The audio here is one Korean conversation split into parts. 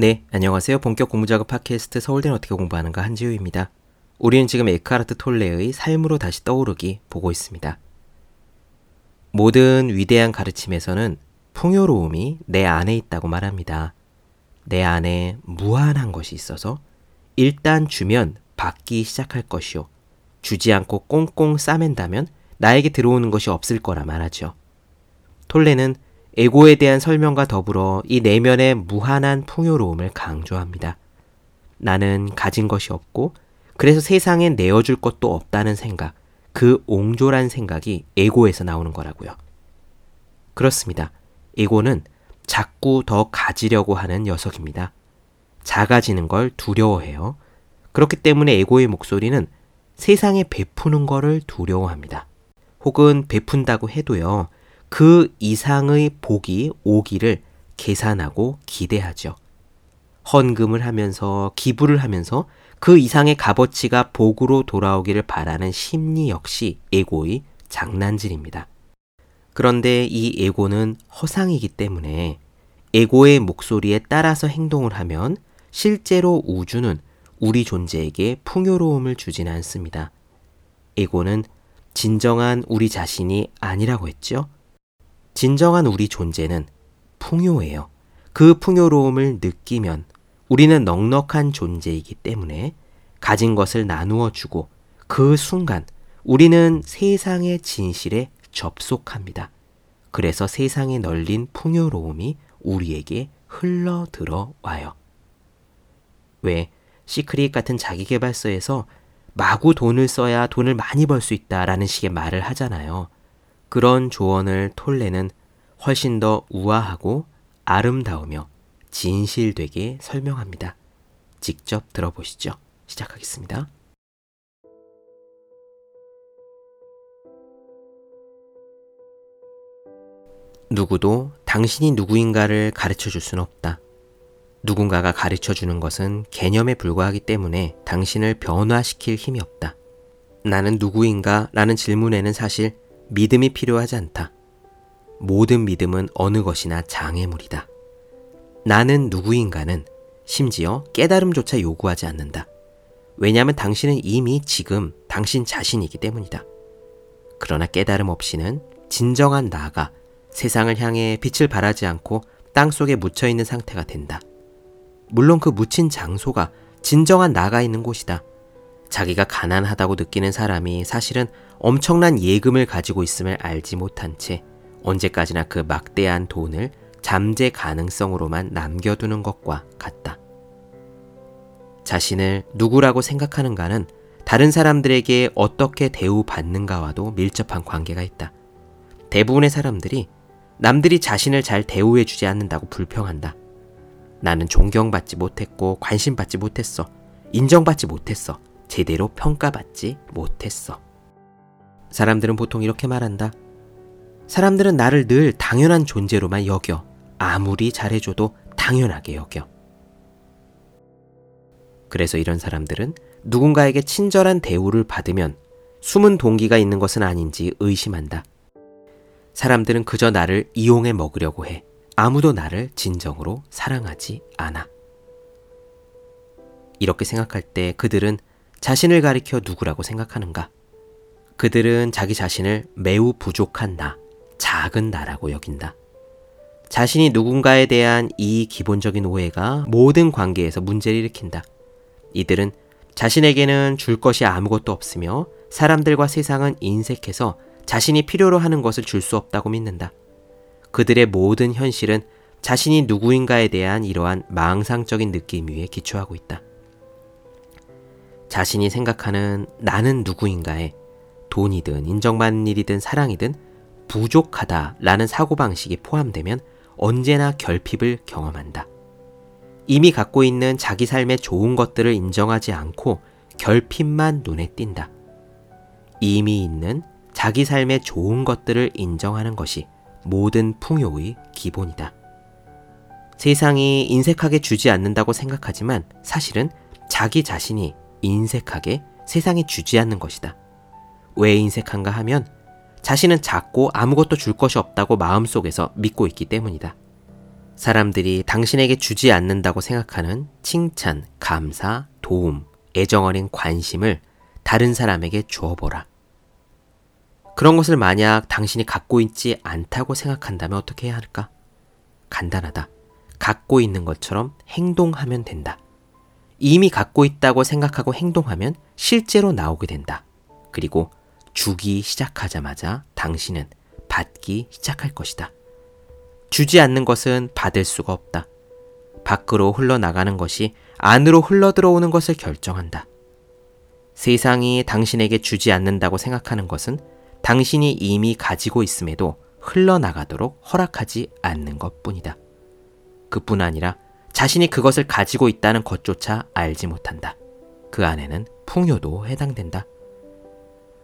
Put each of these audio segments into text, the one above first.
네, 안녕하세요. 본격 공부작업 팟캐스트 서울대는 어떻게 공부하는가 한지우입니다. 우리는 지금 에크하르트 톨레의 삶으로 다시 떠오르기 보고 있습니다. 모든 위대한 가르침에서는 풍요로움이 내 안에 있다고 말합니다. 내 안에 무한한 것이 있어서 일단 주면 받기 시작할 것이요. 주지 않고 꽁꽁 싸맨다면 나에게 들어오는 것이 없을 거라 말하죠. 톨레는 에고에 대한 설명과 더불어 이 내면의 무한한 풍요로움을 강조합니다. 나는 가진 것이 없고 그래서 세상에 내어줄 것도 없다는 생각, 그 옹졸한 생각이 에고에서 나오는 거라고요. 그렇습니다. 에고는 자꾸 더 가지려고 하는 녀석입니다. 작아지는 걸 두려워해요. 그렇기 때문에 에고의 목소리는 세상에 베푸는 거를 두려워합니다. 혹은 베푼다고 해도요. 그 이상의 복이 오기를 계산하고 기대하죠. 헌금을 하면서 기부를 하면서 그 이상의 값어치가 복으로 돌아오기를 바라는 심리 역시 에고의 장난질입니다. 그런데 이 에고는 허상이기 때문에 에고의 목소리에 따라서 행동을 하면 실제로 우주는 우리 존재에게 풍요로움을 주지는 않습니다. 에고는 진정한 우리 자신이 아니라고 했죠? 진정한 우리 존재는 풍요해요. 그 풍요로움을 느끼면 우리는 넉넉한 존재이기 때문에 가진 것을 나누어 주고 그 순간 우리는 세상의 진실에 접속합니다. 그래서 세상에 널린 풍요로움이 우리에게 흘러 들어와요. 왜 시크릿 같은 자기개발서에서 마구 돈을 써야 돈을 많이 벌 수 있다라는 식의 말을 하잖아요. 그런 조언을 톨레는 훨씬 더 우아하고 아름다우며 진실되게 설명합니다. 직접 들어보시죠. 시작하겠습니다. 누구도 당신이 누구인가를 가르쳐 줄 수는 없다. 누군가가 가르쳐 주는 것은 개념에 불과하기 때문에 당신을 변화시킬 힘이 없다. 나는 누구인가? 라는 질문에는 사실 믿음이 필요하지 않다. 모든 믿음은 어느 것이나 장애물이다. 나는 누구인가는 심지어 깨달음조차 요구하지 않는다. 왜냐하면 당신은 이미 지금 당신 자신이기 때문이다. 그러나 깨달음 없이는 진정한 나가 세상을 향해 빛을 발하지 않고 땅 속에 묻혀 있는 상태가 된다. 물론 그 묻힌 장소가 진정한 나가 있는 곳이다. 자기가 가난하다고 느끼는 사람이 사실은 엄청난 예금을 가지고 있음을 알지 못한 채 언제까지나 그 막대한 돈을 잠재 가능성으로만 남겨두는 것과 같다. 자신을 누구라고 생각하는가는 다른 사람들에게 어떻게 대우받는가와도 밀접한 관계가 있다. 대부분의 사람들이 남들이 자신을 잘 대우해주지 않는다고 불평한다. 나는 존경받지 못했고 관심받지 못했어. 인정받지 못했어. 제대로 평가받지 못했어. 사람들은 보통 이렇게 말한다. 사람들은 나를 늘 당연한 존재로만 여겨. 아무리 잘해줘도 당연하게 여겨. 그래서 이런 사람들은 누군가에게 친절한 대우를 받으면 숨은 동기가 있는 것은 아닌지 의심한다. 사람들은 그저 나를 이용해 먹으려고 해. 아무도 나를 진정으로 사랑하지 않아. 이렇게 생각할 때 그들은 자신을 가리켜 누구라고 생각하는가? 그들은 자기 자신을 매우 부족한 나, 작은 나라고 여긴다. 자신이 누군가에 대한 이 기본적인 오해가 모든 관계에서 문제를 일으킨다. 이들은 자신에게는 줄 것이 아무것도 없으며 사람들과 세상은 인색해서 자신이 필요로 하는 것을 줄 수 없다고 믿는다. 그들의 모든 현실은 자신이 누구인가에 대한 이러한 망상적인 느낌 위에 기초하고 있다. 자신이 생각하는 나는 누구인가에 돈이든 인정받는 일이든 사랑이든 부족하다라는 사고방식이 포함되면 언제나 결핍을 경험한다. 이미 갖고 있는 자기 삶의 좋은 것들을 인정하지 않고 결핍만 눈에 띈다. 이미 있는 자기 삶의 좋은 것들을 인정하는 것이 모든 풍요의 기본이다. 세상이 인색하게 주지 않는다고 생각하지만 사실은 자기 자신이 인색하게 세상에 주지 않는 것이다. 왜 인색한가 하면 자신은 작고 아무것도 줄 것이 없다고 마음속에서 믿고 있기 때문이다. 사람들이 당신에게 주지 않는다고 생각하는 칭찬, 감사, 도움, 애정 어린 관심을 다른 사람에게 주어보라. 그런 것을 만약 당신이 갖고 있지 않다고 생각한다면 어떻게 해야 할까? 간단하다. 갖고 있는 것처럼 행동하면 된다. 이미 갖고 있다고 생각하고 행동하면 실제로 나오게 된다. 그리고 주기 시작하자마자 당신은 받기 시작할 것이다. 주지 않는 것은 받을 수가 없다. 밖으로 흘러나가는 것이 안으로 흘러들어오는 것을 결정한다. 세상이 당신에게 주지 않는다고 생각하는 것은 당신이 이미 가지고 있음에도 흘러나가도록 허락하지 않는 것 뿐이다. 그뿐 아니라 자신이 그것을 가지고 있다는 것조차 알지 못한다. 그 안에는 풍요도 해당된다.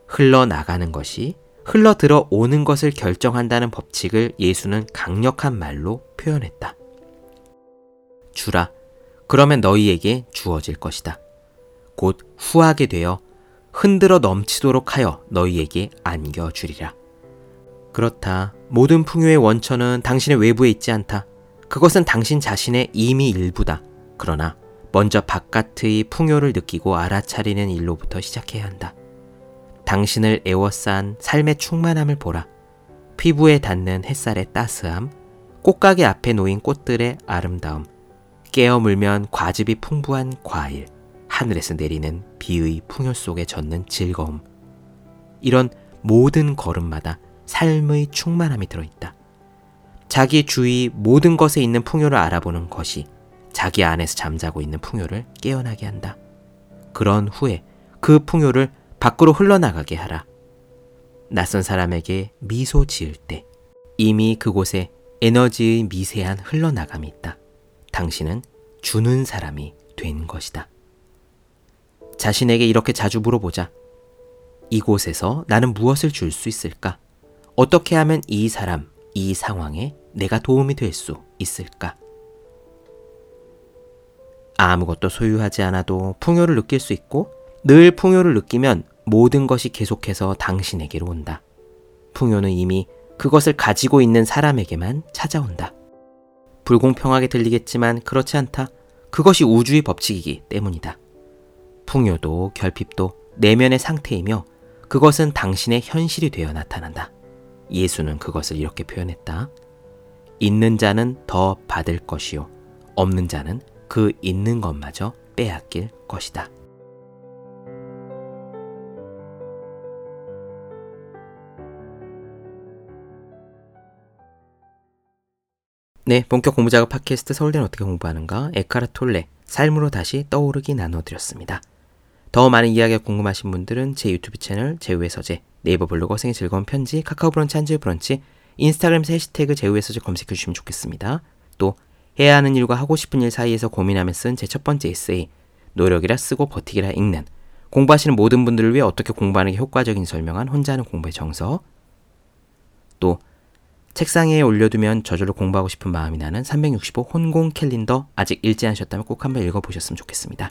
흘러나가는 것이 흘러 들어 오는 것을 결정한다는 법칙을 예수는 강력한 말로 표현했다. 주라. 그러면 너희에게 주어질 것이다. 곧 후하게 되어 흔들어 넘치도록 하여 너희에게 안겨주리라. 그렇다. 모든 풍요의 원천은 당신의 외부에 있지 않다. 그것은 당신 자신의 이미 일부다. 그러나 먼저 바깥의 풍요를 느끼고 알아차리는 일로부터 시작해야 한다. 당신을 에워싼 삶의 충만함을 보라. 피부에 닿는 햇살의 따스함, 꽃가게 앞에 놓인 꽃들의 아름다움, 깨어 물면 과즙이 풍부한 과일, 하늘에서 내리는 비의 풍요 속에 젖는 즐거움. 이런 모든 걸음마다 삶의 충만함이 들어있다. 자기 주위 모든 것에 있는 풍요를 알아보는 것이 자기 안에서 잠자고 있는 풍요를 깨어나게 한다. 그런 후에 그 풍요를 밖으로 흘러나가게 하라. 낯선 사람에게 미소 지을 때 이미 그곳에 에너지의 미세한 흘러나감이 있다. 당신은 주는 사람이 된 것이다. 자신에게 이렇게 자주 물어보자. 이곳에서 나는 무엇을 줄 수 있을까? 어떻게 하면 이 사람, 이 상황에 내가 도움이 될 수 있을까? 아무것도 소유하지 않아도 풍요를 느낄 수 있고 늘 풍요를 느끼면 모든 것이 계속해서 당신에게로 온다. 풍요는 이미 그것을 가지고 있는 사람에게만 찾아온다. 불공평하게 들리겠지만 그렇지 않다. 그것이 우주의 법칙이기 때문이다. 풍요도 결핍도 내면의 상태이며 그것은 당신의 현실이 되어 나타난다. 예수는 그것을 이렇게 표현했다. 있는 자는 더 받을 것이요. 없는 자는 그 있는 것마저 빼앗길 것이다. 네, 본격 공부 작업 팟캐스트 서울대는 어떻게 공부하는가 에카르 톨레 삶으로 다시 떠오르기 나눠드렸습니다. 더 많은 이야기가 궁금하신 분들은 제 유튜브 채널 제우의 서재, 네이버 블로그 생의 즐거운 편지, 카카오 브런치 한줄 브런치, 인스타그램에서 해시태그 제우의 서재 검색해 주시면 좋겠습니다. 또 해야 하는 일과 하고 싶은 일 사이에서 고민하며 쓴 제 첫 번째 에세이 노력이라 쓰고 버티기라 읽는 공부하시는 모든 분들을 위해 어떻게 공부하는 게 효과적인 설명한 혼자 하는 공부의 정서 또 책상 에 올려두면 저절로 공부하고 싶은 마음이 나는 365 혼공 캘린더 아직 읽지 않으셨다면 꼭 한번 읽어보셨으면 좋겠습니다.